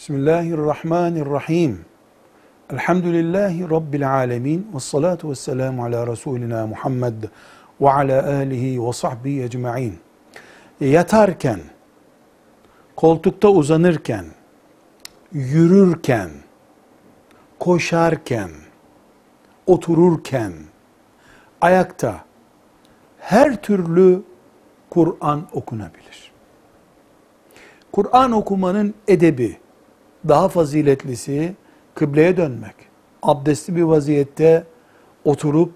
Bismillahirrahmanirrahim. Elhamdülillahi Rabbil alemin. Ve salatu ve selamu ala Resulina Muhammed ve ala alihi ve sahbihi ecma'in. Yatarken, koltukta uzanırken, yürürken, koşarken, otururken, ayakta her türlü Kur'an okunabilir. Kur'an okumanın edebi, daha faziletlisi kıbleye dönmek, abdestli bir vaziyette oturup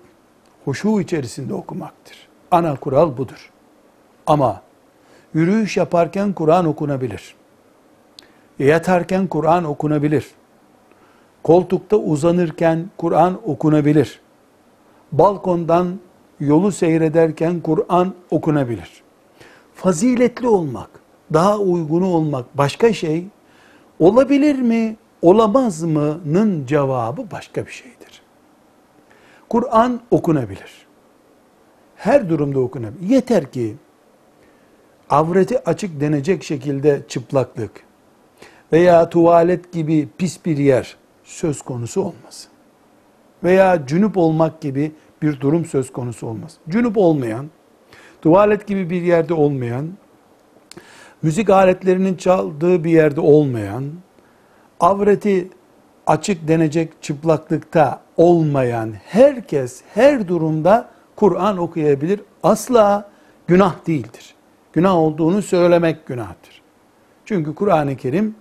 huşu içerisinde okumaktır. Ana kural budur. Ama yürüyüş yaparken Kur'an okunabilir. Yatarken Kur'an okunabilir. Koltukta uzanırken Kur'an okunabilir. Balkondan yolu seyrederken Kur'an okunabilir. Faziletli olmak, daha uygunu olmak başka şey, olabilir mi, olamaz mı'nın cevabı başka bir şeydir. Kur'an okunabilir. Her durumda okunabilir. Yeter ki avreti açık denecek şekilde çıplaklık veya tuvalet gibi pis bir yer söz konusu olmasın. Veya cünüp olmak gibi bir durum söz konusu olmaz. Cünüp olmayan, tuvalet gibi bir yerde olmayan, müzik aletlerinin çaldığı bir yerde olmayan, avreti açık denecek çıplaklıkta olmayan herkes her durumda Kur'an okuyabilir. Asla günah değildir. Günah olduğunu söylemek günahtır. Çünkü Kur'an-ı Kerim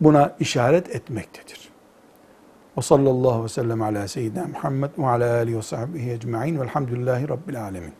buna işaret etmektedir. Ve sallallahu aleyhi ve sellem ala seyyidina Muhammed ve ala alihi ve sahbihi ecma'in velhamdülillahi rabbil alemin.